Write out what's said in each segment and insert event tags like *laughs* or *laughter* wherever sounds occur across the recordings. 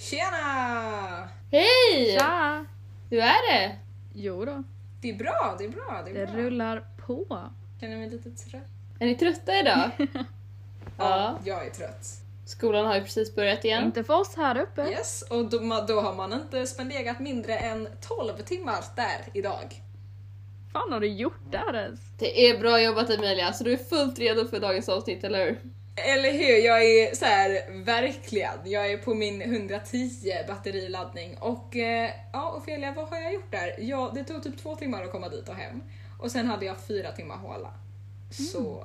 Tjena! Hej! Tja! Hur är det? Jo då, Det är bra, det är bra, det är det bra. rullar på. Känner mig lite trött. Är ni trötta idag? *laughs* Ja, jag är trött. Skolan har ju precis börjat igen. Inte för oss här uppe. Yes, och då, då har man inte spenderat mindre än 12 timmar där idag. fan har du gjort där ens? Det är bra jobbat Emilia, så du är fullt redo för dagens avsnitt, eller hur? Eller hur? Jag är så här, verkligen. Jag är på min 110 batteriladdning och eh, ja, Ofelia, vad har jag gjort där? Ja, det tog typ två timmar att komma dit och hem och sen hade jag fyra timmar håla. Så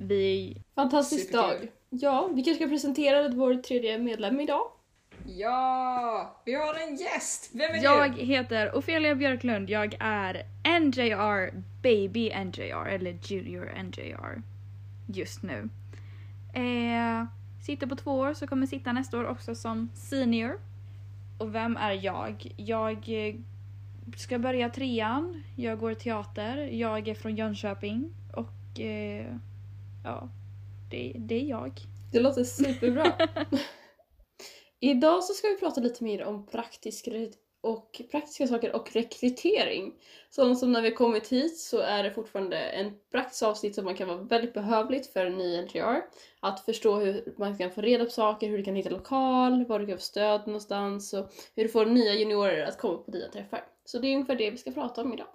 Vi... Fantastisk Superkul. dag. Ja, vi kanske ska presentera vår tredje medlem idag. ja, vi har en gäst. Vem är Jag du? heter Ofelia Björklund, jag är NJR Baby NJR, eller Junior NJR just nu. Eh, sitter på två år så kommer sitta nästa år också som senior. Och vem är jag? Jag eh, ska börja trean, jag går teater, jag är från Jönköping och eh, ja, det, det är jag. Det låter superbra. *laughs* Idag så ska vi prata lite mer om praktisk och praktiska saker och rekrytering. Sådant som när vi kommit hit så är det fortfarande en praktiskt avsnitt som man kan vara väldigt behövligt för en ny NGR. Att förstå hur man kan få reda på saker, hur du kan hitta lokal, var du kan få stöd någonstans och hur du får nya juniorer att komma på dina träffar. Så det är ungefär det vi ska prata om idag.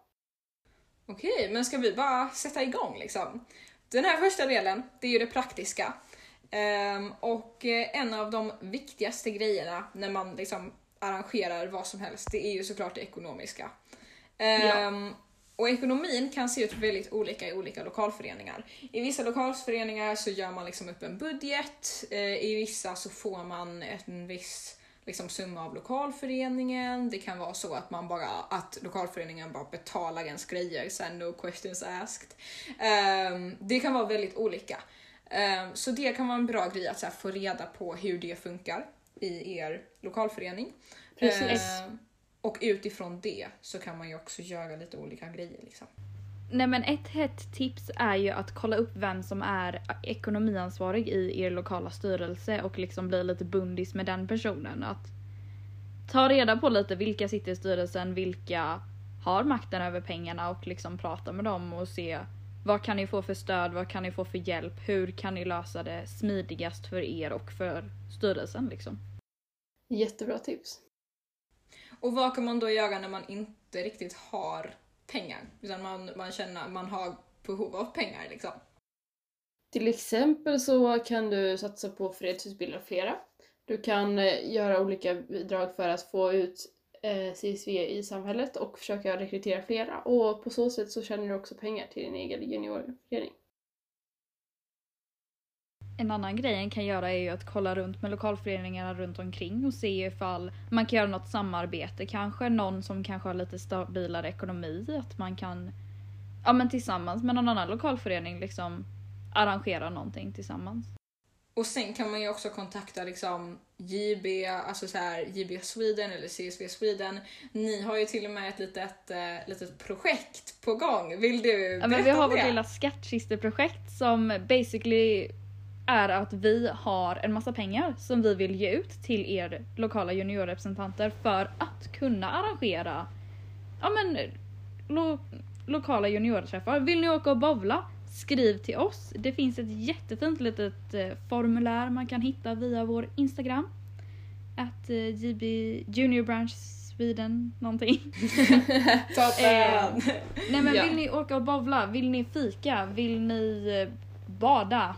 Okej, men ska vi bara sätta igång liksom? Den här första delen, det är ju det praktiska. Ehm, och eh, en av de viktigaste grejerna när man liksom arrangerar vad som helst, det är ju såklart det ekonomiska. Ehm, Och ekonomin kan se ut väldigt olika i olika lokalföreningar. I vissa lokalföreningar så gör man liksom upp en budget, eh, i vissa så får man en viss liksom summa av lokalföreningen. Det kan vara så att man bara att lokalföreningen bara betalar ens grejer sen no questions asked. Ehm, det kan vara väldigt olika. Ehm, så det kan vara en bra grej att så här, få reda på hur det funkar i er lokalförening. Precis. Ehm, och utifrån det så kan man ju också göra lite olika grejer. Liksom. Nej men ett hett tips är ju att kolla upp vem som är ekonomiansvarig i er lokala styrelse och liksom bli lite bundis med den personen. Att ta reda på lite vilka sitter i styrelsen, vilka har makten över pengarna och liksom prata med dem och se vad kan ni få för stöd, vad kan ni få för hjälp, hur kan ni lösa det smidigast för er och för styrelsen liksom. Jättebra tips. Och vad kan man då göra när man inte riktigt har pengar? Utan man, man känner att man har behov av pengar liksom. Till exempel så kan du satsa på fredsutbildare flera. Du kan eh, göra olika bidrag för att få ut Eh, CSV i samhället och försöka rekrytera flera. Och på så sätt så tjänar du också pengar till din egen juniorförening. En annan grej en kan göra är ju att kolla runt med lokalföreningarna runt omkring och se ifall man kan göra något samarbete. Kanske någon som kanske har lite stabilare ekonomi. Att man kan ja, men tillsammans med någon annan lokalförening liksom arrangera någonting tillsammans. Och sen kan man ju också kontakta liksom JB, alltså så här JB Sweden eller CSV Sweden. Ni har ju till och med ett litet, eh, litet projekt på gång. Vill du Ja, berätta men vi har vårt lilla skattkisteprojekt som basically är att vi har en massa pengar som vi vill ge ut till er lokala juniorrepresentanter för att kunna arrangera ja, men, lo, lokala juniorträffar. Vill ni åka och bowla? Skriv till oss. Det finns ett jättefint litet eh, formulär man kan hitta via vår Instagram. Att eh, JB Junior Branch Sweden någonting. *laughs* Toppen! Nej men Ja. vill ni åka och bowla? Vill ni fika? Vill ni eh, bada?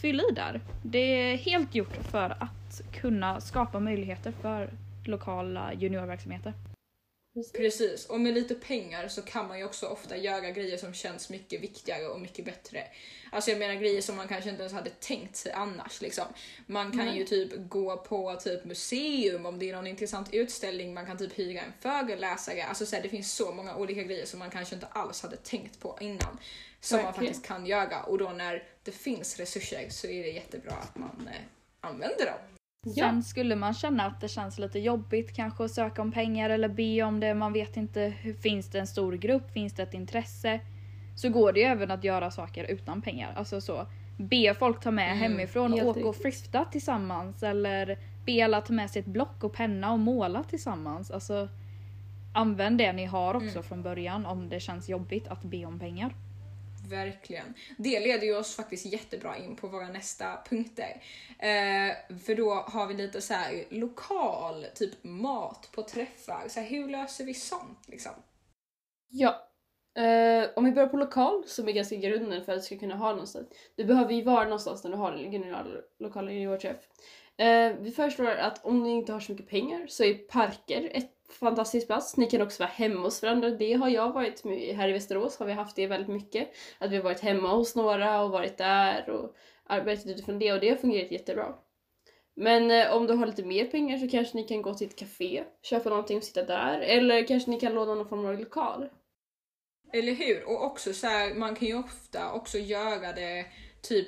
Fyll i där. Det är helt gjort för att kunna skapa möjligheter för lokala juniorverksamheter. Precis, och med lite pengar så kan man ju också ofta göra grejer som känns mycket viktigare och mycket bättre. Alltså jag menar grejer som man kanske inte ens hade tänkt sig annars. Liksom. Man kan Nej. ju typ gå på typ museum om det är någon intressant utställning, man kan typ hyra en föreläsare. Alltså så här, det finns så många olika grejer som man kanske inte alls hade tänkt på innan. Som man Verkligen. faktiskt kan göra och då när det finns resurser så är det jättebra att man eh, använder dem. Ja. Sen skulle man känna att det känns lite jobbigt kanske att söka om pengar eller be om det. Man vet inte, finns det en stor grupp? Finns det ett intresse? Så går det ju även att göra saker utan pengar. Alltså så. Be folk ta med Mm, hemifrån åka och frifta tillsammans eller spela, ta med sig ett block och penna och måla tillsammans. Alltså, använd det ni har också Mm. från början om det känns jobbigt att be om pengar. Verkligen. Det leder ju oss faktiskt jättebra in på våra nästa punkter. Eh, för då har vi lite så här lokal, typ mat på träffar. Så här, hur löser vi sånt liksom? Ja. Eh, om vi börjar på lokal, som är ganska grunden för att du ska kunna ha någonstans. Du behöver ju vara någonstans när du har en general, lokal juniorträff. Eh, vi föreslår att om ni inte har så mycket pengar så är parker ett fantastisk plats. Ni kan också vara hemma hos varandra. Det har jag varit med, här i Västerås har vi haft det väldigt mycket. Att vi har varit hemma hos några och varit där och arbetat utifrån det och det har fungerat jättebra. Men eh, om du har lite mer pengar så kanske ni kan gå till ett café, köpa någonting och sitta där. Eller kanske ni kan låna någon form av lokal. Eller hur? Och också så här, man kan ju ofta också göra det typ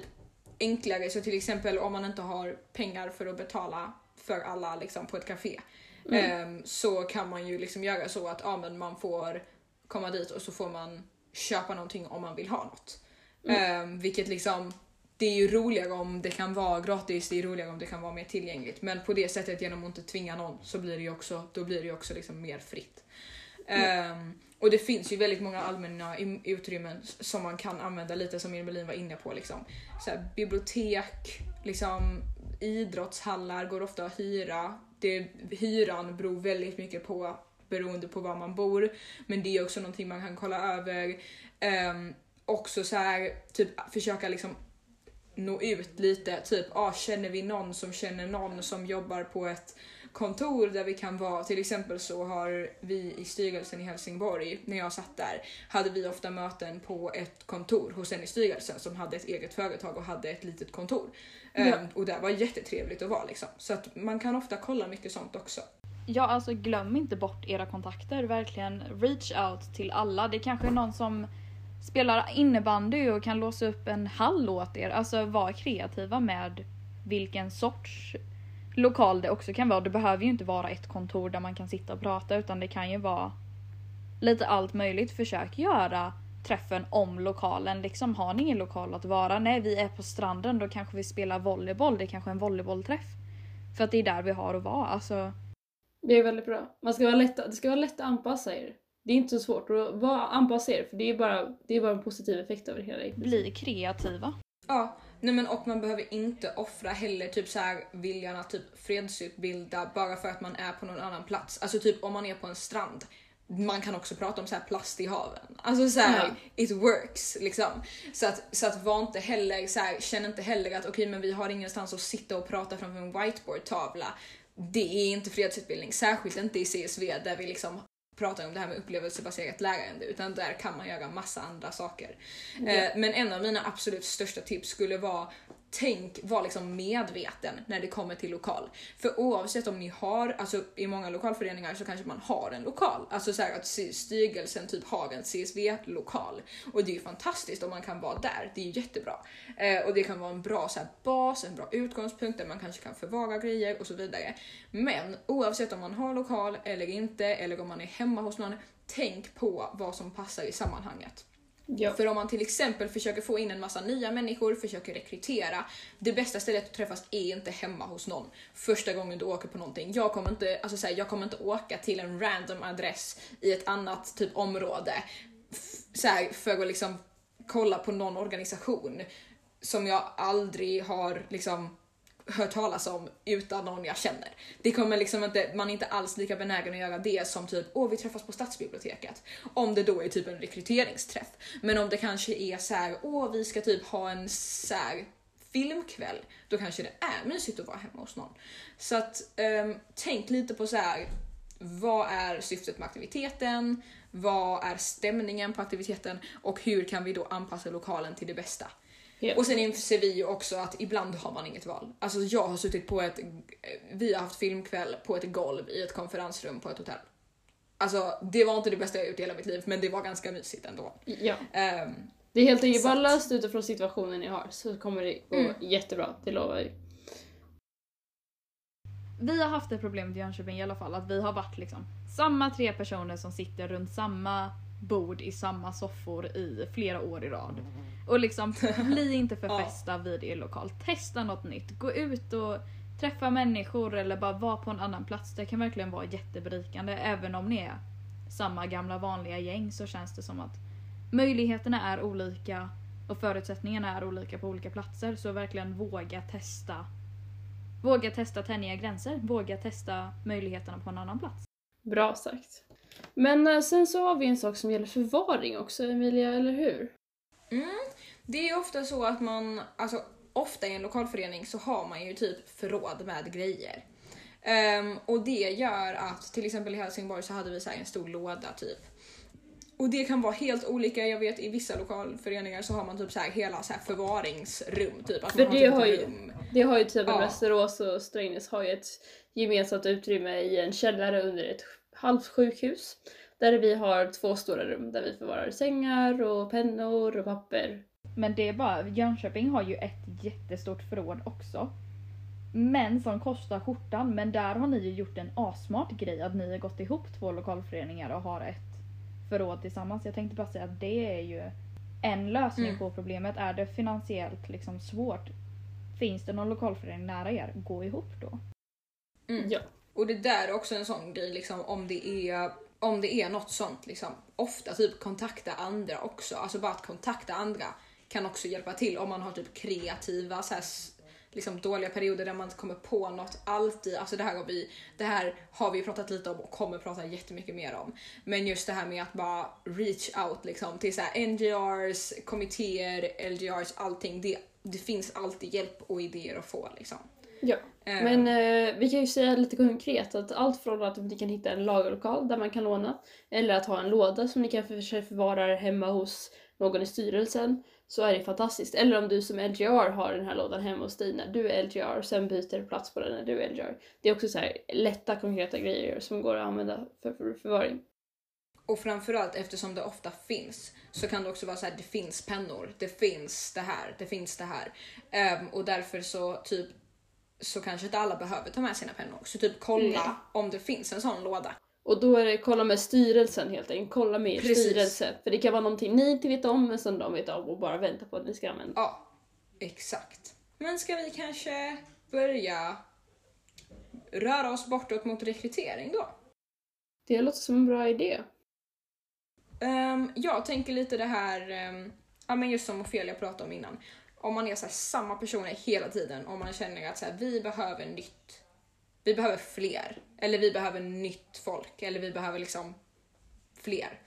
enklare. Så till exempel om man inte har pengar för att betala för alla liksom, på ett café. ehm, så kan man ju liksom göra så att ja, men man får komma dit och så får man köpa någonting om man vill ha något. Ehm, vilket liksom det är ju roligare om det kan vara gratis, det är roligare om det kan vara mer tillgängligt. Men på det sättet genom att inte tvinga någon så blir det ju också, då blir det ju också liksom mer fritt. Ehm, och det finns ju väldigt många allmänna utrymmen som man kan använda lite som Emilin var inne på. Liksom. Så här, bibliotek, liksom, idrottshallar går ofta att hyra. Det, hyran beror väldigt mycket på beroende på var man bor. Men det är också någonting man kan kolla över. Um, också så här, typ försöka liksom nå ut lite. Typ, ah, känner vi någon som känner någon som jobbar på ett kontor där vi kan vara. Till exempel så har vi i styrelsen i Helsingborg, när jag satt där, hade vi ofta möten på ett kontor hos en i styrelsen som hade ett eget företag och hade ett litet kontor. Ja. Ehm, och det var jättetrevligt att vara liksom. Så att man kan ofta kolla mycket sånt också. Ja, alltså glöm inte bort era kontakter. Verkligen reach out till alla. Det kanske är någon som spelar innebandy och kan låsa upp en hall åt er. Alltså var kreativa med vilken sorts lokal det också kan vara. Det behöver ju inte vara ett kontor där man kan sitta och prata utan det kan ju vara lite allt möjligt. Försök göra träffen om lokalen. Liksom har ni ingen lokal att vara? Nej, vi är på stranden. Då kanske vi spelar volleyboll. Det är kanske är en volleybollträff. För att det är där vi har att vara. Alltså, Det är väldigt bra. Man ska vara lätt, det ska vara lätt att anpassa er. Det är inte så svårt att vara, anpassa er för det är, bara, det är bara en positiv effekt det hela. bli kreativa. Ja, nej men och man behöver inte offra heller typ så här viljan att typ fredsutbilda bara för att man är på någon annan plats. Alltså typ om man är på en strand. Man kan också prata om så här plast i haven. Alltså så här, Ja. it works liksom. Så att, så att var inte heller så här, känn inte heller att okej men vi har ingenstans att sitta och prata framför en whiteboard-tavla. Det är inte fredsutbildning, särskilt inte i CSV där vi liksom pratar om det här med upplevelsebaserat lärande utan där kan man göra massa andra saker. Eh, men en av mina absolut största tips skulle vara Tänk, var liksom medveten när det kommer till lokal. För oavsett om ni har, alltså i många lokalföreningar så kanske man har en lokal. Alltså så här att styrelsen typ har en CSV-lokal. Och det är ju fantastiskt om man kan vara där, det är ju jättebra. Eh, och det kan vara en bra så här, bas, en bra utgångspunkt där man kanske kan förvara grejer och så vidare. Men oavsett om man har lokal eller inte, eller om man är hemma hos någon, tänk på vad som passar i sammanhanget. Ja. För om man till exempel försöker få in en massa nya människor, försöker rekrytera, det bästa stället att träffas är inte hemma hos någon första gången du åker på någonting. Jag kommer inte, alltså så här, jag kommer inte åka till en random adress i ett annat typ område så här, för att liksom kolla på någon organisation som jag aldrig har liksom hört talas om utan någon jag känner. Det kommer liksom inte, man är inte alls lika benägen att göra det som typ åh vi träffas på stadsbiblioteket. Om det då är typ en rekryteringsträff. Men om det kanske är så här åh vi ska typ ha en så här filmkväll, då kanske det är mysigt att vara hemma hos någon. Så att um, tänk lite på så här vad är syftet med aktiviteten? Vad är stämningen på aktiviteten? Och hur kan vi då anpassa lokalen till det bästa? Ja. Och sen inser vi ju också att ibland har man inget val. Alltså jag har suttit på ett, vi har haft filmkväll på ett golv i ett konferensrum på ett hotell. Alltså det var inte det bästa jag gjort i hela mitt liv men det var ganska mysigt ändå. ja. Ehm, Det är helt enkelt bara löst utifrån situationen ni har så kommer det gå Mm. jättebra, det lovar vi. Vi har haft det problemet i Jönköping i alla fall att vi har varit liksom samma tre personer som sitter runt samma bord i samma soffor i flera år i rad. Och liksom bli inte för *laughs* Ja. fästa vid er lokal. Testa något nytt. Gå ut och träffa människor eller bara vara på en annan plats. Det kan verkligen vara jätteberikande. Även om ni är samma gamla vanliga gäng så känns det som att möjligheterna är olika och förutsättningarna är olika på olika platser. Så verkligen våga testa. Våga testa tänja gränser. Våga testa möjligheterna på en annan plats. Bra sagt. Men eh, sen så har vi en sak som gäller förvaring också, Emilia, eller hur? Mm. Det är ju ofta så att man, alltså ofta i en lokalförening så har man ju typ förråd med grejer. Ehm, och det gör att till exempel i Helsingborg så hade vi så här en stor låda typ. Och det kan vara helt olika, jag vet i vissa lokalföreningar så har man typ så här hela så här förvaringsrum. Typ, att För man det typ har ju- rum. Det har ju exempel Ja. Västerås och Strängnäs har ju ett gemensamt utrymme i en källare under ett halvt sjukhus. Där vi har två stora rum där vi förvarar sängar och pennor och papper. Men det är bara, Jönköping har ju ett jättestort förråd också. Men som kostar skjortan. Men där har ni ju gjort en asmart grej att ni har gått ihop två lokalföreningar och har ett förråd tillsammans. Jag tänkte bara säga att det är ju en lösning Mm. på problemet. Är det finansiellt liksom svårt? Finns det någon lokalförening nära er? Gå ihop då. Mm. Ja. Och det där är också en sån grej liksom om det är om det är något sånt liksom ofta typ kontakta andra också. Alltså bara att kontakta andra kan också hjälpa till om man har typ kreativa så här, liksom dåliga perioder där man inte kommer på något alltid. Alltså det här har vi, det här har vi pratat lite om och kommer prata jättemycket mer om. Men just det här med att bara reach out liksom till så här NGRs, kommittéer, LGRs, allting. Det, det finns alltid hjälp och idéer att få liksom. Ja. Eh, Men eh, vi kan ju säga lite konkret att allt från att ni kan hitta en lagerlokal där man kan låna eller att ha en låda som ni kan för sig förvara hemma hos någon i styrelsen så är det fantastiskt. Eller om du som LGR har den här lådan hemma hos dig när du är LGR sen byter plats på den när du är LGR. Det är också så här lätta konkreta grejer som går att använda för, för förvaring. Och framförallt eftersom det ofta finns så kan det också vara så här, det finns pennor, det finns det här, det finns det här. Ehm, och därför så typ så kanske inte alla behöver ta med sina pennor. Så typ kolla Nej. om det finns en sån låda. Och då är det kolla med styrelsen helt enkelt. Kolla med er Precis. styrelse. För det kan vara någonting ni inte vet om men som de vet om och bara vänta på att ni ska använda. Ja, exakt. Men ska vi kanske börja röra oss bortåt mot rekrytering då? Det låter som en bra idé. Ehm, jag tänker lite det här, ehm, ja men just som Ofelia pratade om innan. Om man är så samma personer hela tiden och man känner att så här, vi behöver nytt. Vi behöver fler. Eller vi behöver nytt folk. Eller vi behöver liksom fler.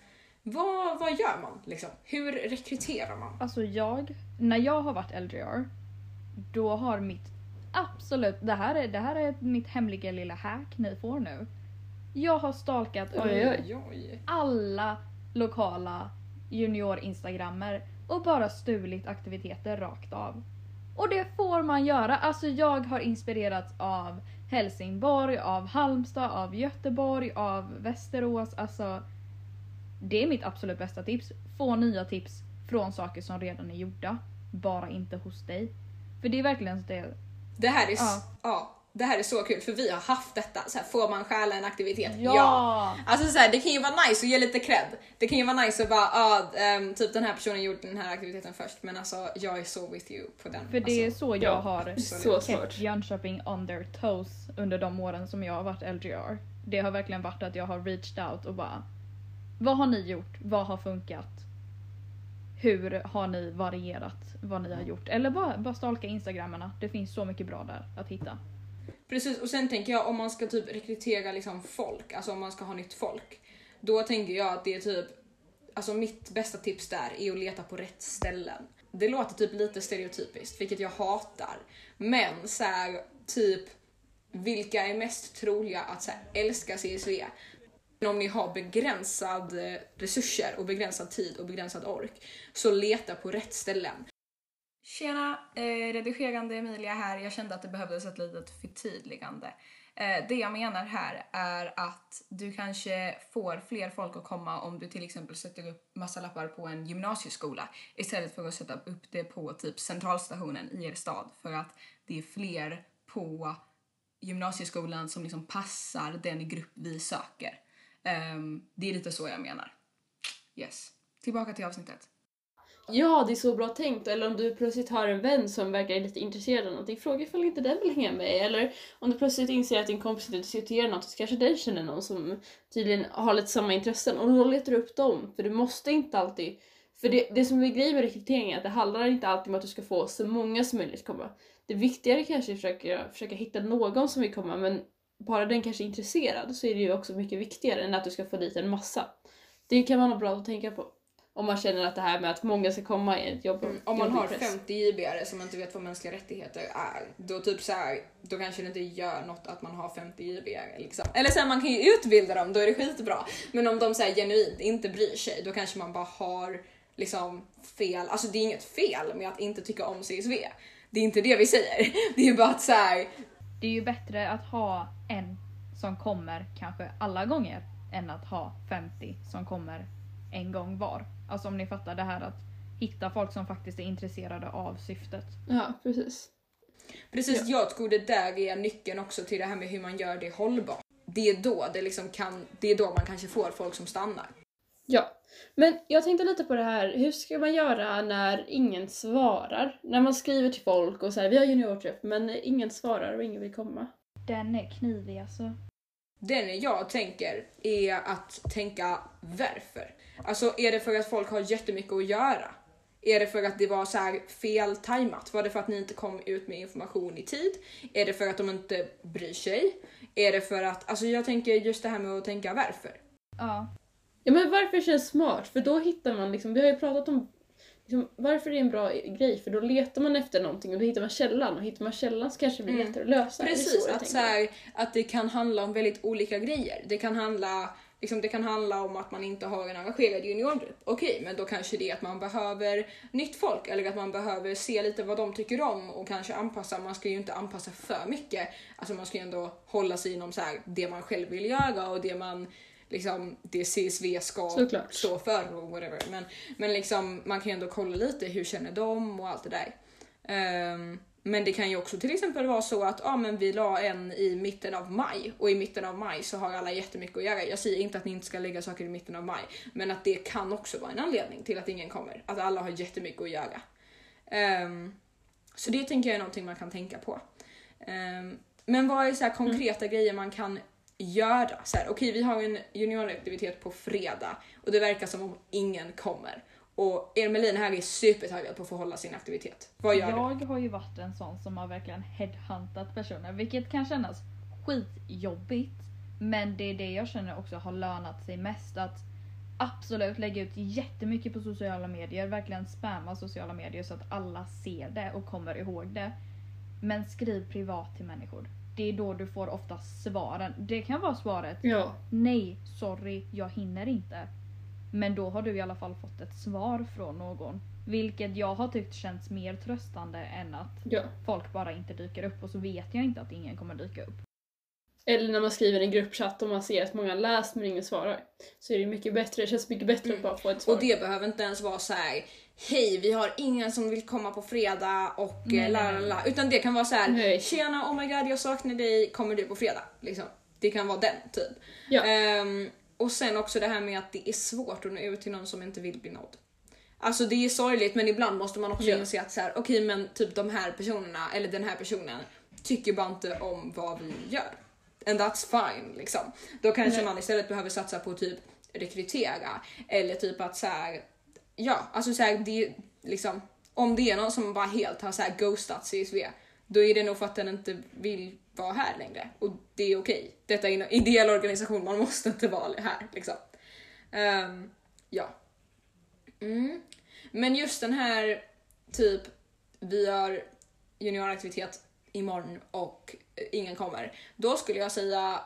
Vad, vad gör man liksom? Hur rekryterar man? Alltså jag, när jag har varit LGR, då har mitt absolut, det här är, det här är mitt hemliga lilla hack ni får nu. Jag har stalkat oj. Oj, oj. alla lokala junior-instagrammer och bara stulit aktiviteter rakt av. Och det får man göra. Alltså jag har inspirerats av Helsingborg, av Halmstad, av Göteborg, av Västerås. Alltså det är mitt absolut bästa tips. Få nya tips från saker som redan är gjorda. Bara inte hos dig. För det är verkligen det. Det här är, Ja. ja. Det här är så kul för vi har haft detta. Så här, får man stjäla en aktivitet? Ja! Alltså så här, det kan ju vara nice att ge lite cred. Det kan ju vara nice att bara, ah, ehm, typ den här personen gjorde den här aktiviteten först. Men alltså jag är så with you på den. För det är alltså, så jag ja, har *laughs* Så kept Jönköping on their toes under de åren som jag har varit LGR. Det har verkligen varit att jag har reached out och bara Vad har ni gjort? Vad har funkat? Hur har ni varierat vad ni har gjort? Eller bara, bara stalka instagrammarna. Det finns så mycket bra där att hitta. Precis, och sen tänker jag om man ska typ rekrytera liksom folk, alltså om man ska ha nytt folk. Då tänker jag att det är typ, alltså mitt bästa tips där är att leta på rätt ställen. Det låter typ lite stereotypiskt, vilket jag hatar. Men så här, typ vilka är mest troliga att så här, älska CSV? Om ni har begränsad eh, resurser och begränsad tid och begränsad ork, så leta på rätt ställen. Tjena, eh, redigerande Emilia här. Jag kände att det behövdes ett litet förtydligande. Eh, det jag menar här är att du kanske får fler folk att komma om du till exempel sätter upp massa lappar på en gymnasieskola istället för att sätta upp det på typ centralstationen i er stad för att det är fler på gymnasieskolan som liksom passar den grupp vi söker. Eh, det är lite så jag menar. Yes. Tillbaka till avsnittet ja, det är så bra tänkt. Eller om du plötsligt har en vän som verkar lite intresserad av någonting, fråga ifall inte den vill hänga med. Eller om du plötsligt inser att din kompis inte diskuterar något, så kanske den känner någon som tydligen har lite samma intressen. Och då letar du upp dem. För du måste inte alltid... För det, det som är grejen med rekrytering är att det handlar inte alltid om att du ska få så många som möjligt komma. Det viktigare kanske är att försöka, försöka hitta någon som vill komma, men bara den kanske är intresserad så är det ju också mycket viktigare än att du ska få dit en massa. Det kan vara bra att tänka på. Om man känner att det här med att många ska komma är ett jobb. Mm, om man har jobbig press. 50 JB-are som inte vet vad mänskliga rättigheter är, då typ så här, då kanske det inte gör något att man har 50 JB-are liksom. Eller så här, man kan ju utbilda dem, då är det skitbra. Men om de så här, genuint inte bryr sig, då kanske man bara har liksom fel. Alltså det är inget fel med att inte tycka om CSV. Det är inte det vi säger. *laughs* Det är ju bara att så här, Det är ju bättre att ha en som kommer kanske alla gånger än att ha 50 som kommer en gång var. Alltså om ni fattar det här att hitta folk som faktiskt är intresserade av syftet. Ja, precis. Precis, jag tror det där är nyckeln också till det här med hur man gör det hållbart. Det är då det liksom kan, det är då man kanske får folk som stannar. Ja. Men jag tänkte lite på det här, hur ska man göra när ingen svarar? När man skriver till folk och säger vi har juniorträff men ingen svarar och ingen vill komma. Den är knivig alltså. Den jag tänker är att tänka varför. Alltså är det för att folk har jättemycket att göra? Är det för att det var så här fel tajmat? Var det för att ni inte kom ut med information i tid? Är det för att de inte bryr sig? Är det för att, alltså jag tänker just det här med att tänka varför. Ja. Ja men varför känns smart? För då hittar man liksom, vi har ju pratat om liksom, varför det är en bra grej, för då letar man efter någonting och då hittar man källan och hittar man källan så kanske det blir Mm. lättare att lösa. Precis, så att, så här, att det kan handla om väldigt olika grejer. Det kan handla, liksom, det kan handla om att man inte har en engagerad juniorgrupp. Okej, men då kanske det är att man behöver nytt folk eller att man behöver se lite vad de tycker om och kanske anpassa. Man ska ju inte anpassa för mycket. Alltså man ska ju ändå hålla sig inom så här, det man själv vill göra och det man liksom det CSV ska Såklart. stå för och whatever. Men, men liksom man kan ju ändå kolla lite hur känner de och allt det där. Ehm, men det kan ju också till exempel vara så att ja, men vi la en i mitten av maj och i mitten av maj så har alla jättemycket att göra. Jag säger inte att ni inte ska lägga saker i mitten av maj, men att det kan också vara en anledning till att ingen kommer. Att alla har jättemycket att göra. Ehm, så det tänker jag är någonting man kan tänka på. Ehm, men vad är så konkreta grejer man kan göra? Så här, Okej, vi har en junioraktivitet på fredag och det verkar som om ingen kommer. Och Ermelin här är supertaggad på att få hålla sin aktivitet. Vad gör du? Jag har ju varit en sån som har verkligen headhuntat personer, vilket kan kännas skitjobbigt. Men det är det jag känner också har lönat sig mest. Att absolut lägga ut jättemycket på sociala medier, verkligen spamma sociala medier så att alla ser det och kommer ihåg det. Men skriv privat till människor. Det är då du får ofta svaren. Det kan vara svaret Ja. Nej, sorry, jag hinner inte. Men då har du i alla fall fått ett svar från någon. Vilket jag har tyckt känns mer tröstande än att ja. folk bara inte dyker upp och så vet jag inte att ingen kommer dyka upp. Eller när man skriver i en gruppchatt och man ser att många har läst men ingen svarar. Så är det mycket bättre, det känns mycket bättre att bara få ett svar. Och det behöver inte ens vara så här. Hej, vi har ingen som vill komma på fredag och la la la. Utan det kan vara så här. Nej. Tjena, oh my god, jag saknar dig. Kommer du på fredag? Liksom. Det kan vara den typ. Ja. Ehm, och sen också det här med att det är svårt att nå ut till någon som inte vill bli nådd. Alltså det är sorgligt men ibland måste man också Ja. inse att så här, okej men typ de här personerna eller den här personen tycker bara inte om vad vi gör. And that's fine liksom. Då kanske Nej. man istället behöver satsa på typ rekrytera eller typ att så här, ja alltså så här, det liksom om det är någon som bara helt har så här ghostat CSV då är det nog för att den inte vill vara här längre och det är okej. Detta är en ideell organisation, man måste inte vara här liksom. Um, ja. Mm. Men just den här typ, vi har junioraktivitet imorgon och eh, ingen kommer. Då skulle jag säga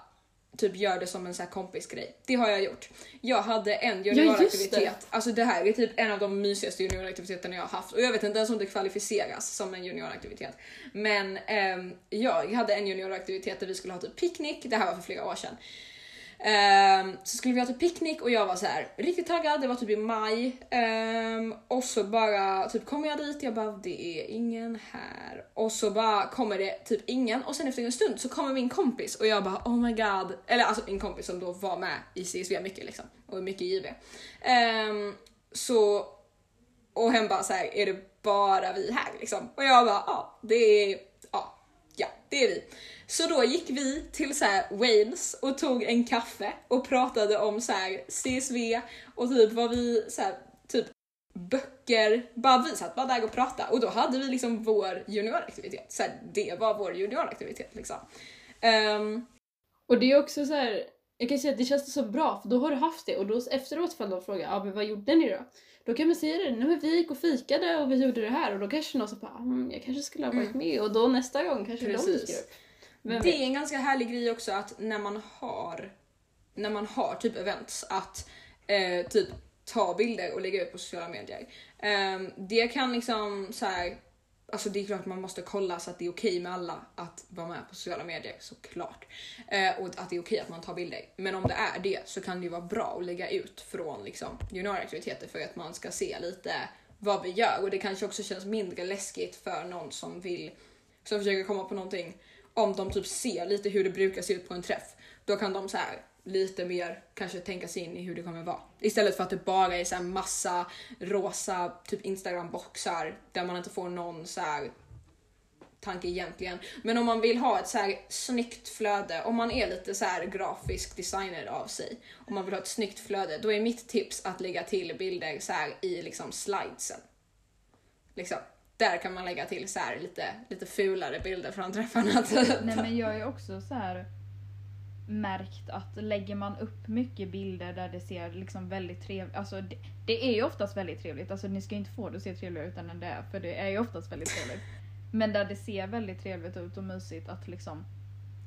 typ gör det som en så här kompisgrej. Det har jag gjort. Jag hade en just det. junioraktivitet, alltså det här är typ en av de mysigaste junioraktiviteterna jag har haft och jag vet inte ens om det kvalificeras som en junioraktivitet. Men ehm, jag hade en junioraktivitet där vi skulle ha typ picknick, det här var för flera år sedan. Um, så skulle vi ha typ picknick och jag var så här riktigt taggad, det var typ i maj. Um, och så bara typ kommer jag dit, jag bara det är ingen här. Och så bara kommer det typ ingen och sen efter en stund så kommer min kompis och jag bara oh my god. Eller alltså min kompis som då var med i CSV mycket liksom och mycket i JV. Um, ehm, så Och hen bara så här, är det bara vi här liksom? Och jag bara, ja det är, ja, ja det är vi. Så då gick vi till så här Wales och tog en kaffe och pratade om så här CSV och typ vad vi så här, typ böcker, bara vi satt bara där och pratade och då hade vi liksom vår junioraktivitet. Så här, det var vår junioraktivitet liksom. Um, och det är också så här, jag kan säga att det känns så bra för då har du haft det och då efteråt får de fråga ja men vad gjorde ni då? Då kan man säga det, nu vi gick och fikade och vi gjorde det här och då kanske någon säger mm, jag kanske skulle ha varit mm. med och då nästa gång kanske Precis. de dyker upp. Det är en ganska härlig grej också att när man har, när man har typ events att eh, typ ta bilder och lägga ut på sociala medier. Eh, det kan liksom så här, Alltså det är klart man måste kolla så att det är okej med alla att vara med på sociala medier såklart. Eh, och att det är okej att man tar bilder. Men om det är det så kan det ju vara bra att lägga ut från liksom, junioraktiviteter för att man ska se lite vad vi gör och det kanske också känns mindre läskigt för någon som vill som försöker komma på någonting om de typ ser lite hur det brukar se ut på en träff, då kan de så här lite mer kanske tänka sig in i hur det kommer vara. Istället för att det bara är så massa rosa typ Instagram boxar där man inte får någon så här tanke egentligen. Men om man vill ha ett så här snyggt flöde, om man är lite så här grafisk designer av sig, om man vill ha ett snyggt flöde, då är mitt tips att lägga till bilder så här i liksom slidesen. Liksom där kan man lägga till så här lite, lite fulare bilder från träffarna. *laughs* Typ. Nej men jag är också så här märkt att lägger man upp mycket bilder där det ser liksom väldigt trevligt, alltså det, det, är ju oftast väldigt trevligt, alltså ni ska inte få det att se trevligare ut än det är, för det är ju oftast väldigt trevligt. Men där det ser väldigt trevligt ut och mysigt att liksom,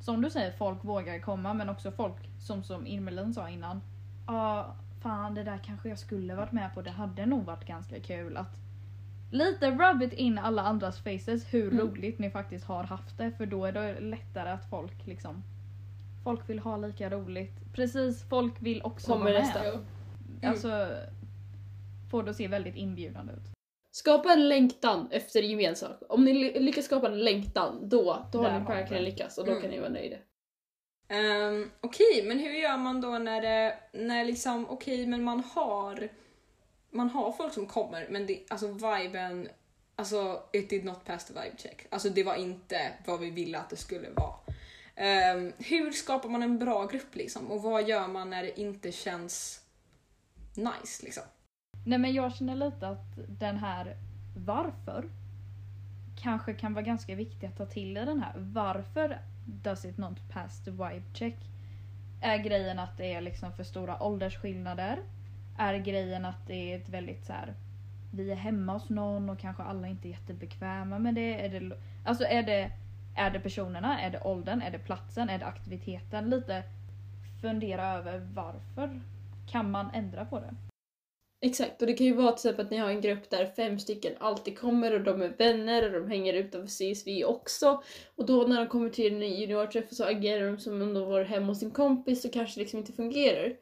som du säger, folk vågar komma men också folk som som Irmelin sa innan, ja ah, fan det där kanske jag skulle varit med på, det hade nog varit ganska kul att lite rub it in alla andras faces hur mm. roligt ni faktiskt har haft det för då är det lättare att folk liksom Folk vill ha lika roligt. Precis, folk vill också Kommer vara med. Mm. Alltså får det att se väldigt inbjudande ut. Skapa en längtan efter gemenskap. Om ni lyckas skapa en längtan, då, då har ni verkligen lyckats och då mm. kan ni vara nöjda. Um, okej, okay, men hur gör man då när det, när liksom, okej okay, men man har man har folk som kommer men det, alltså viben, alltså it did not pass the vibe check. Alltså det var inte vad vi ville att det skulle vara. Um, hur skapar man en bra grupp liksom och vad gör man när det inte känns nice liksom? Nej men jag känner lite att den här varför kanske kan vara ganska viktig att ta till i den här. Varför does it not pass the vibe check? Är grejen att det är liksom för stora åldersskillnader? Är grejen att det är ett väldigt så här, vi är hemma hos någon och kanske alla inte är jättebekväma med det. Är det alltså är det, är det personerna, är det åldern, är det platsen, är det aktiviteten? Lite fundera över varför kan man ändra på det? Exakt, och det kan ju vara till exempel att ni har en grupp där fem stycken alltid kommer och de är vänner och de hänger utanför CSV också. Och då när de kommer till en juniorträff så agerar de som om de var hemma hos sin kompis och kanske liksom inte fungerar.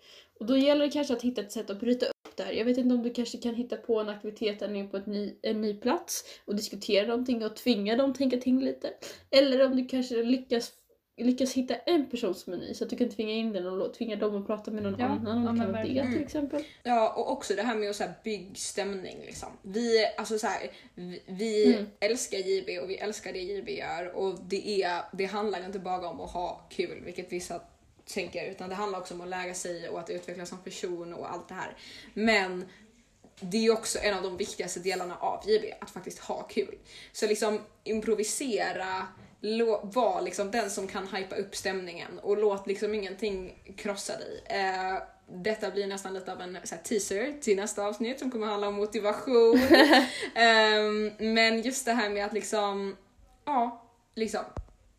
Och då gäller det kanske att hitta ett sätt att bryta upp det här. Jag vet inte om du kanske kan hitta på en aktivitet där ni är på ett ny, en ny plats och diskutera någonting och tvinga dem att tänka till lite. Eller om du kanske lyckas lyckas hitta en person som är ny så att du kan tvinga in den och tvinga dem att prata med någon ja, annan. Ja, kan vara det till exempel. Ja och också det här med att så här bygg stämning liksom. Vi, alltså så här, vi, vi mm. älskar JB och vi älskar det JB gör och det, är, det handlar inte bara om att ha kul vilket vissa tänker utan det handlar också om att lära sig och att utvecklas som person och allt det här. Men det är också en av de viktigaste delarna av JB, att faktiskt ha kul. Så liksom improvisera, var liksom den som kan hypa upp stämningen och låt liksom ingenting krossa dig. Eh, detta blir nästan lite av en här, teaser till nästa avsnitt som kommer handla om motivation. um, *laughs* men just det här med att liksom, ja, liksom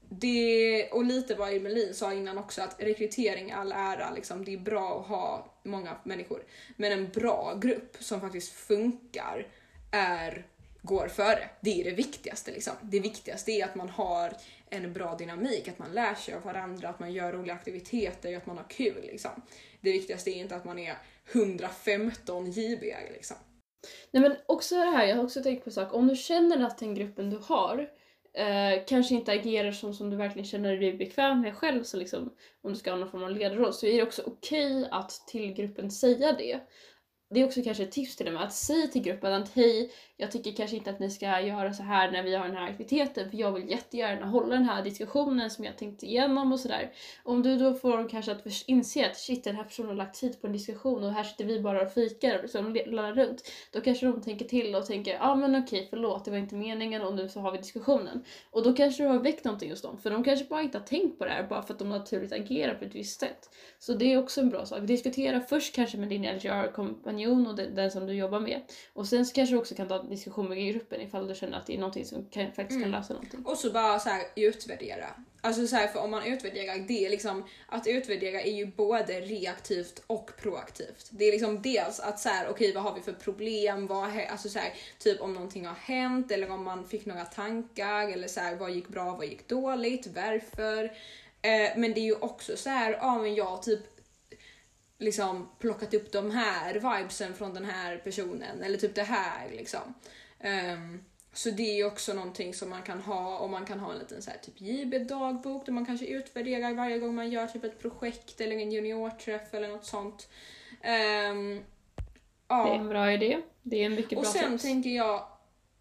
det, och lite vad Emelin sa innan också, att rekrytering all ära, liksom, det är bra att ha många människor. Men en bra grupp som faktiskt funkar är, går före. Det är det viktigaste. Liksom. Det viktigaste är att man har en bra dynamik, att man lär sig av varandra, att man gör roliga aktiviteter, att man har kul. Liksom. Det viktigaste är inte att man är 115 JB. Liksom. Nej men också det här, jag har också tänkt på en sak, om du känner att den gruppen du har eh, kanske inte agerar som, som du verkligen känner dig bekväm med själv, så liksom, om du ska ha någon form av ledarroll, så är det också okej okay att till gruppen säga det det är också kanske ett tips till dem att säga till gruppen att hej, jag tycker kanske inte att ni ska göra så här när vi har den här aktiviteten för jag vill jättegärna hålla den här diskussionen som jag tänkt igenom och sådär. Om du då får dem kanske att inse att shit den här personen har lagt tid på en diskussion och här sitter vi bara och fikar och liksom lallar runt. Då kanske de tänker till och tänker ja ah, men okej förlåt det var inte meningen och nu så har vi diskussionen. Och då kanske du har väckt någonting hos dem för de kanske bara inte har tänkt på det här bara för att de naturligt agerar på ett visst sätt. Så det är också en bra sak. Diskutera först kanske med din LGR-kompanjon och den, den som du jobbar med. Och sen så kanske du också kan ta en diskussion med gruppen ifall du känner att det är någonting som kan, faktiskt kan Mm. lösa någonting. Och så bara så här utvärdera. Alltså så här, för om man utvärderar, det är liksom att utvärdera är ju både reaktivt och proaktivt. Det är liksom dels att så här, okej vad har vi för problem, vad, alltså så här, typ om någonting har hänt eller om man fick några tankar eller så här, vad gick bra, vad gick dåligt, varför. Eh, men det är ju också så här, ja men jag typ liksom plockat upp de här vibesen från den här personen eller typ det här liksom. Ehm, så det är också någonting som man kan ha och man kan ha en liten så här typ JB-dagbok där man kanske utvärderar varje gång man gör typ ett projekt eller en juniorträff eller något sånt. Ehm, Det är ja. en bra idé. Det är en mycket Och bra sen tips. tänker jag,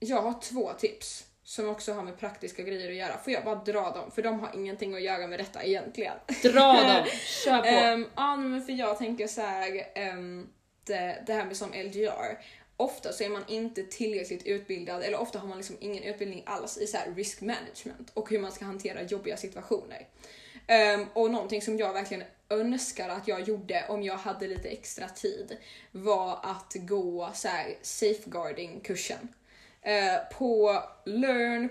jag har två tips som också har med praktiska grejer att göra. Får jag bara dra dem? För de har ingenting att göra med detta egentligen. Dra dem! *laughs* Kör på! Um, ja, men för jag tänker så här, ehm, det, det här med som LGR. Ofta så är man inte tillräckligt utbildad, eller ofta har man liksom ingen utbildning alls i så risk management och hur man ska hantera jobbiga situationer. Ehm, och någonting som jag verkligen önskar att jag gjorde om jag hade lite extra tid var att gå så här safeguarding-kursen. Eh, Eh, på learn.csv.org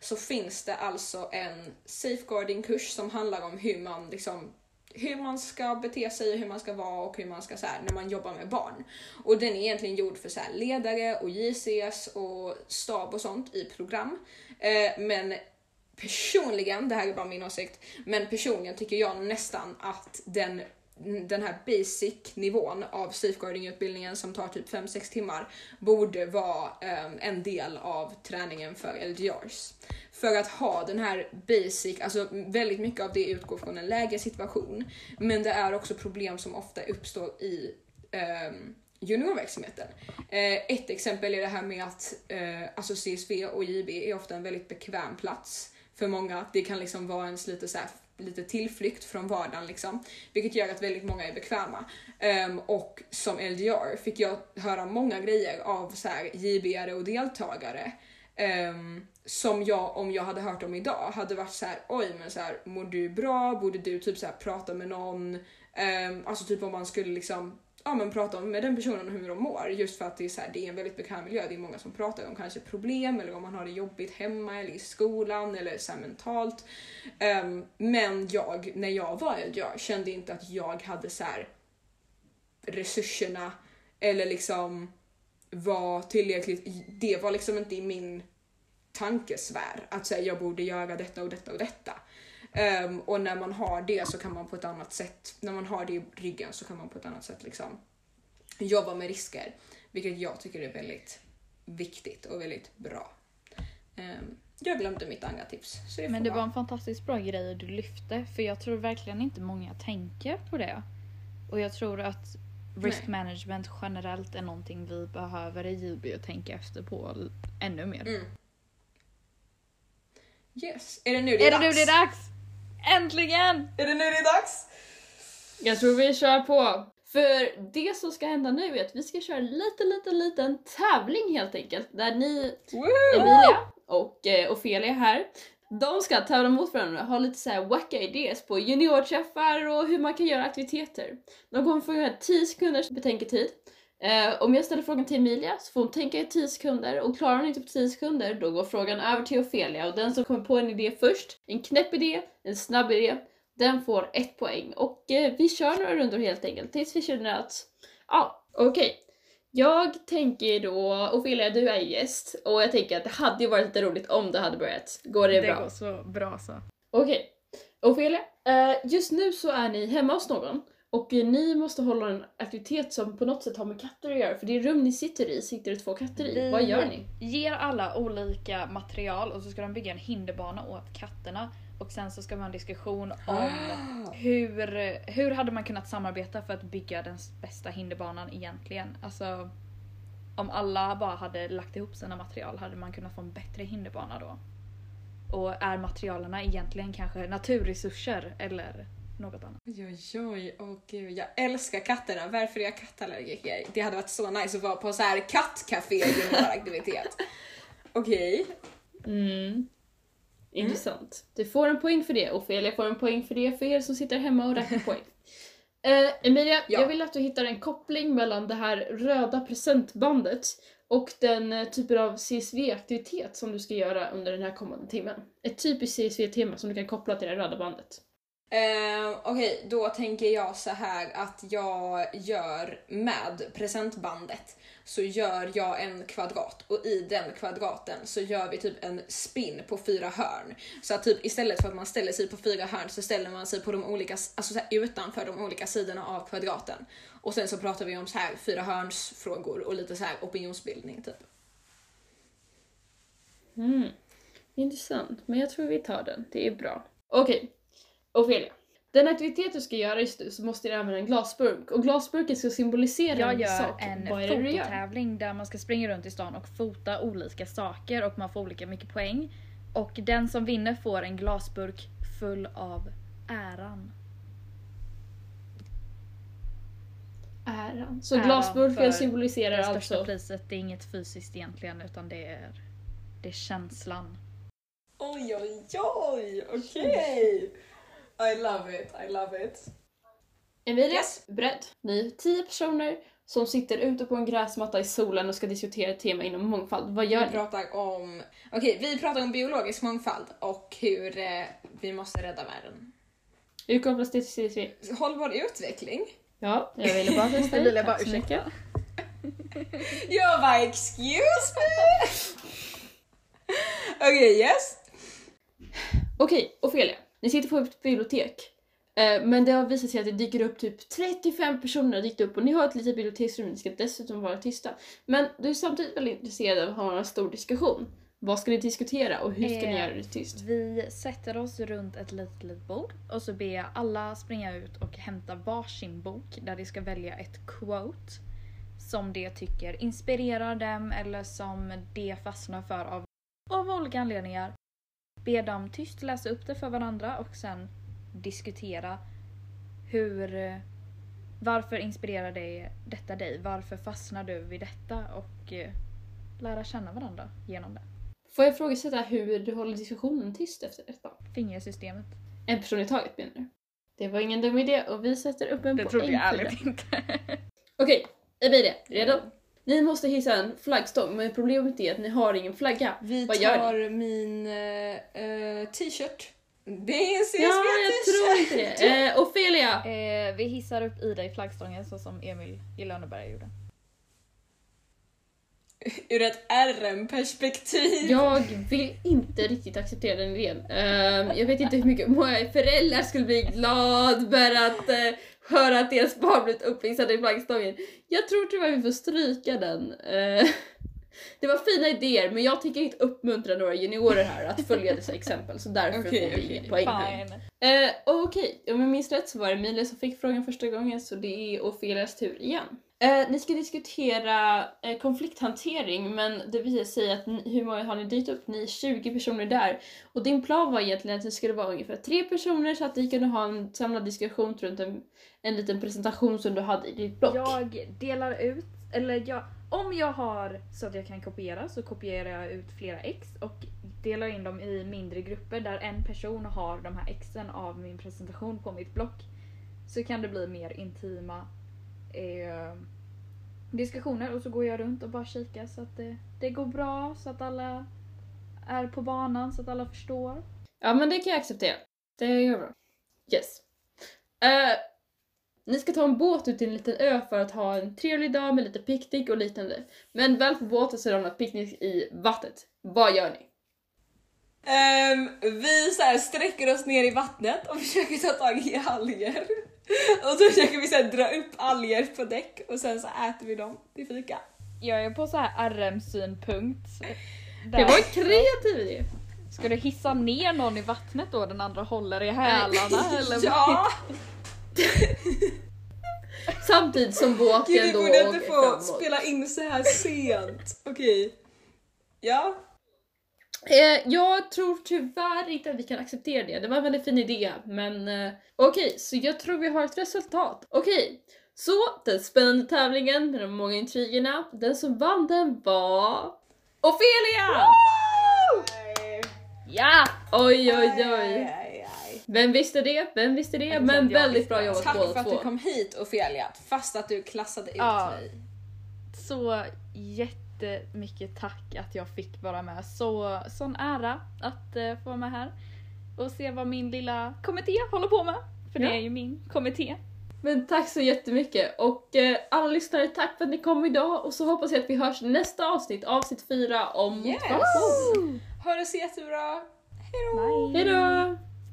så finns det alltså en safeguarding-kurs som handlar om hur man liksom hur man ska bete sig, hur man ska vara och hur man ska så här, när man jobbar med barn. Och den är egentligen gjord för så här, ledare och JCS och stab och sånt i program. Eh, men personligen, det här är bara min åsikt, men personligen tycker jag nästan att den den här basic nivån av safeguarding-utbildningen som tar typ 5-6 timmar borde vara ehm, en del av träningen för LDRs. För att ha den här basic, alltså väldigt mycket av det utgår från en lägre situation. men det är också problem som ofta uppstår i um, juniorverksamheten. Eh, ett exempel är det här med att eh, alltså CSV och JB är ofta en väldigt bekväm plats för många. Det kan liksom vara ens lite såhär lite tillflykt från vardagen liksom, vilket gör att väldigt många är bekväma. Um, och som LDR fick jag höra många grejer av så här JB-are och deltagare um, som jag, om jag hade hört dem idag, hade varit så här: oj men så här, mår du bra? Borde du typ så här prata med någon? Um, alltså typ om man skulle liksom ja, men prata om med den personen hur de mår. Just för att det är, så här, det är en väldigt bekväm miljö. Det är många som pratar om kanske problem eller om man har det jobbigt hemma eller i skolan eller så här mentalt. Um, men jag, när jag var jag kände inte att jag hade så här resurserna eller liksom var tillräckligt, det var liksom inte i min tankesfär att säga jag borde göra detta och detta och detta. Ehm, och när man har det så kan man på ett annat sätt, när man har det i ryggen så kan man på ett annat sätt liksom jobba med risker. Vilket jag tycker är väldigt viktigt och väldigt bra. Ehm, jag glömde mitt andra tips. Så det Men det vara. var en fantastiskt bra grej du lyfte för jag tror verkligen inte många tänker på det. Och jag tror att risk Nej. management generellt är någonting vi behöver i JB tänka efter på ännu mer. Mm. Yes, är det nu det är, är det dags? nu det är dags? Äntligen! Är det nu det är dags? Jag tror vi kör på. För det som ska hända nu är att vi ska köra en liten, liten, liten tävling helt enkelt. Där ni, Woohoo! Emilia och eh, Ofelia här, de ska tävla mot varandra och ha lite så här wacka ideas på juniorträffar och hur man kan göra aktiviteter. De kommer få göra 10 sekunders betänketid. Eh, om jag ställer frågan till Emilia så får hon tänka i 10 sekunder och klarar hon inte på 10 sekunder då går frågan över till Ofelia och den som kommer på en idé först, en knäpp idé, en snabb idé, den får ett poäng. Och eh, vi kör några rundor helt enkelt tills vi känner att, ja, okej. Jag tänker då, Ofelia du är gäst och jag tänker att det hade ju varit lite roligt om det hade börjat. Går det, Det bra? går så bra så. Okej. Ofelia, eh, just nu så är ni hemma hos någon och ni måste hålla en aktivitet som på något sätt har med katter att göra för det rum ni sitter i sitter det två katter i. Vi- Vad gör ni? Ger alla olika material och så ska de bygga en hinderbana åt katterna. Och sen så ska man ha en diskussion om *gasps* hur, hur hade man kunnat samarbeta för att bygga den bästa hinderbanan egentligen? Alltså om alla bara hade lagt ihop sina material hade man kunnat få en bättre hinderbana då. Och är materialerna egentligen kanske naturresurser eller något annat? Oj, oj, oj, åh gud, jag älskar katterna. Varför är jag kattallergiker? Det hade varit så nice att vara på så här kattcafé junioraktivitet. Okej. Mm. Intressant. Du får en poäng för det. Ofelia får en poäng för det för er som sitter hemma och räknar poäng. *laughs* Eh, Emilia, Ja. jag vill att du hittar en koppling mellan det här röda presentbandet och den eh, typen av CSV-aktivitet som du ska göra under den här kommande timmen. Ett typiskt CSV-tema som du kan koppla till det röda bandet. Eh, Okej, då tänker jag så här att jag gör med presentbandet så gör jag en kvadrat och i den kvadraten så gör vi typ en spin på fyra hörn. Så att typ istället för att man ställer sig på fyra hörn så ställer man sig på de olika, alltså så här utanför de olika sidorna av kvadraten. Och sen så pratar vi om så här fyra hörnsfrågor och lite så här opinionsbildning typ. Mm. Intressant, men jag tror vi tar den. Det är bra. Okej, Ofelia. Den aktivitet du ska göra just nu så måste du använda en glasburk och glasburken ska symbolisera Jag en gör sak. en du gör? fototävling där man ska springa runt i stan och fota olika saker och man får olika mycket poäng. Och den som vinner får en glasburk full av äran. Äran. Så Äran glasburken symboliserar Det största alltså... priset det är inget fysiskt egentligen utan det är, det är känslan. Oj, oj, oj, okej! I love it, I love it. Emilia, Yes. beredd? Ni är tio personer som sitter ute på en gräsmatta i solen och ska diskutera ett tema inom mångfald. Vad gör Vi ni? pratar om, okej, vi pratar om biologisk mångfald och hur eh, vi måste rädda världen. Hur kopplas det till CSV? Hållbar utveckling? Ja, jag ville bara testa *laughs* Jag dig. ville bara Tack så mycket. *laughs* Jag bara excuse me? *laughs* Okej, yes. Okej, Ofelia. Ni sitter på ett bibliotek. Eh, Men det har visat sig att det dyker upp typ 35 personer har dykt upp och ni har ett litet biblioteksrum, ni ska dessutom vara tysta. Men du är samtidigt väldigt intresserad av att ha en stor diskussion. Vad ska ni diskutera och hur ska ni Eh, göra det tyst? Vi sätter oss runt ett litet, litet bord och så ber jag alla springa ut och hämta varsin bok där de ska välja ett quote som de tycker inspirerar dem eller som de fastnar för av, av olika anledningar. Be dem tyst läsa upp det för varandra och sen diskutera hur eh, varför inspirerar det, detta dig? Varför fastnar du vid detta? Och eh, lära känna varandra genom det. Får jag ifrågasätta hur du håller diskussionen tyst efter detta? Fingersystemet. En person i taget menar du? Det var ingen dum idé och vi sätter upp en Det poäng trodde jag det. ärligt inte. Okej, Emilia, redo? Ni måste hissa en flaggstång men problemet är att ni har ingen flagga. Vi Vad gör tar min eh, eh, t-shirt. Det är en CSV Ja, jag tror inte det. *laughs* Eh, Ofelia! Eh, vi hissar upp Ida i flaggstången så som Emil i Lönneberga gjorde. Ur ett RM-perspektiv. Jag vill inte riktigt acceptera den idén. Ehm, jag vet inte hur mycket många föräldrar skulle bli glad för att eh, höra att deras barn blivit upphissade i flaggstången. Jag tror tyvärr vi får stryka den. Eh, *laughs* det var fina idéer men jag tänker inte uppmuntra några juniorer här att följa dessa exempel så därför *laughs* Okej, får vi ingen poäng här. Eh, Okej, om jag minns rätt så var det Emilia som fick frågan första gången så det är Ofelias tur igen. Eh, ni ska diskutera eh, konflikthantering men det visar sig att ni, hur många har ni dykt upp? Ni är 20 personer där. Och din plan var egentligen att det skulle vara ungefär tre personer så att ni kunde ha en samlad diskussion runt en, en liten presentation som du hade i ditt block. Jag delar ut, eller jag, om jag har så att jag kan kopiera så kopierar jag ut flera ex och delar in dem i mindre grupper där en person har de här exen av min presentation på mitt block. Så kan det bli mer intima eh, diskussioner och så går jag runt och bara kikar så att det, det går bra, så att alla är på banan, så att alla förstår. Ja men det kan jag acceptera. Det gör bra. Yes. Eh, ni ska ta en båt ut till en liten ö för att ha en trevlig dag med lite picknick och liknande. Men väl på båten så är det något picknick i vattnet. Vad gör ni? Ehm, vi så här sträcker oss ner i vattnet och *laughs* försöker ta tag i alger. *laughs* Och så försöker vi här dra upp alger på däck och sen så äter vi dem till fika. Jag är på så här RM-synpunkt. Det var kreativ idé. Ska du hissa ner någon i vattnet då den andra håller i hälarna eller? *laughs* Ja! *laughs* Samtidigt som båten Gud vi då borde inte åker få framåt. spela in så här sent. Okej. Ja. Eh, jag tror tyvärr inte att vi kan acceptera det. Det var en väldigt fin idé, men eh, okej, så jag tror vi har ett resultat. Okej, så den spännande tävlingen med de många intrigerna, den som vann den var Ofelia! Ja! Oj, oj, oj. Vem visste det? Vem visste det? Jag Men väldigt bra jobbat Tack båda för att två. du kom hit Ofelia, fast att du klassade ut Ja. mig. Så jättemycket tack att jag fick vara med. Så sån ära att eh, få vara med här och se vad min lilla kommitté håller på med. För Ja. det är ju min kommitté. Men tack så jättemycket och eh, alla lyssnare, tack för att ni kom idag och så hoppas jag att vi hörs nästa avsnitt, avsnitt 4 om Yes. motivation. Ha det så jättebra. Hejdå! Bye! Hejdå!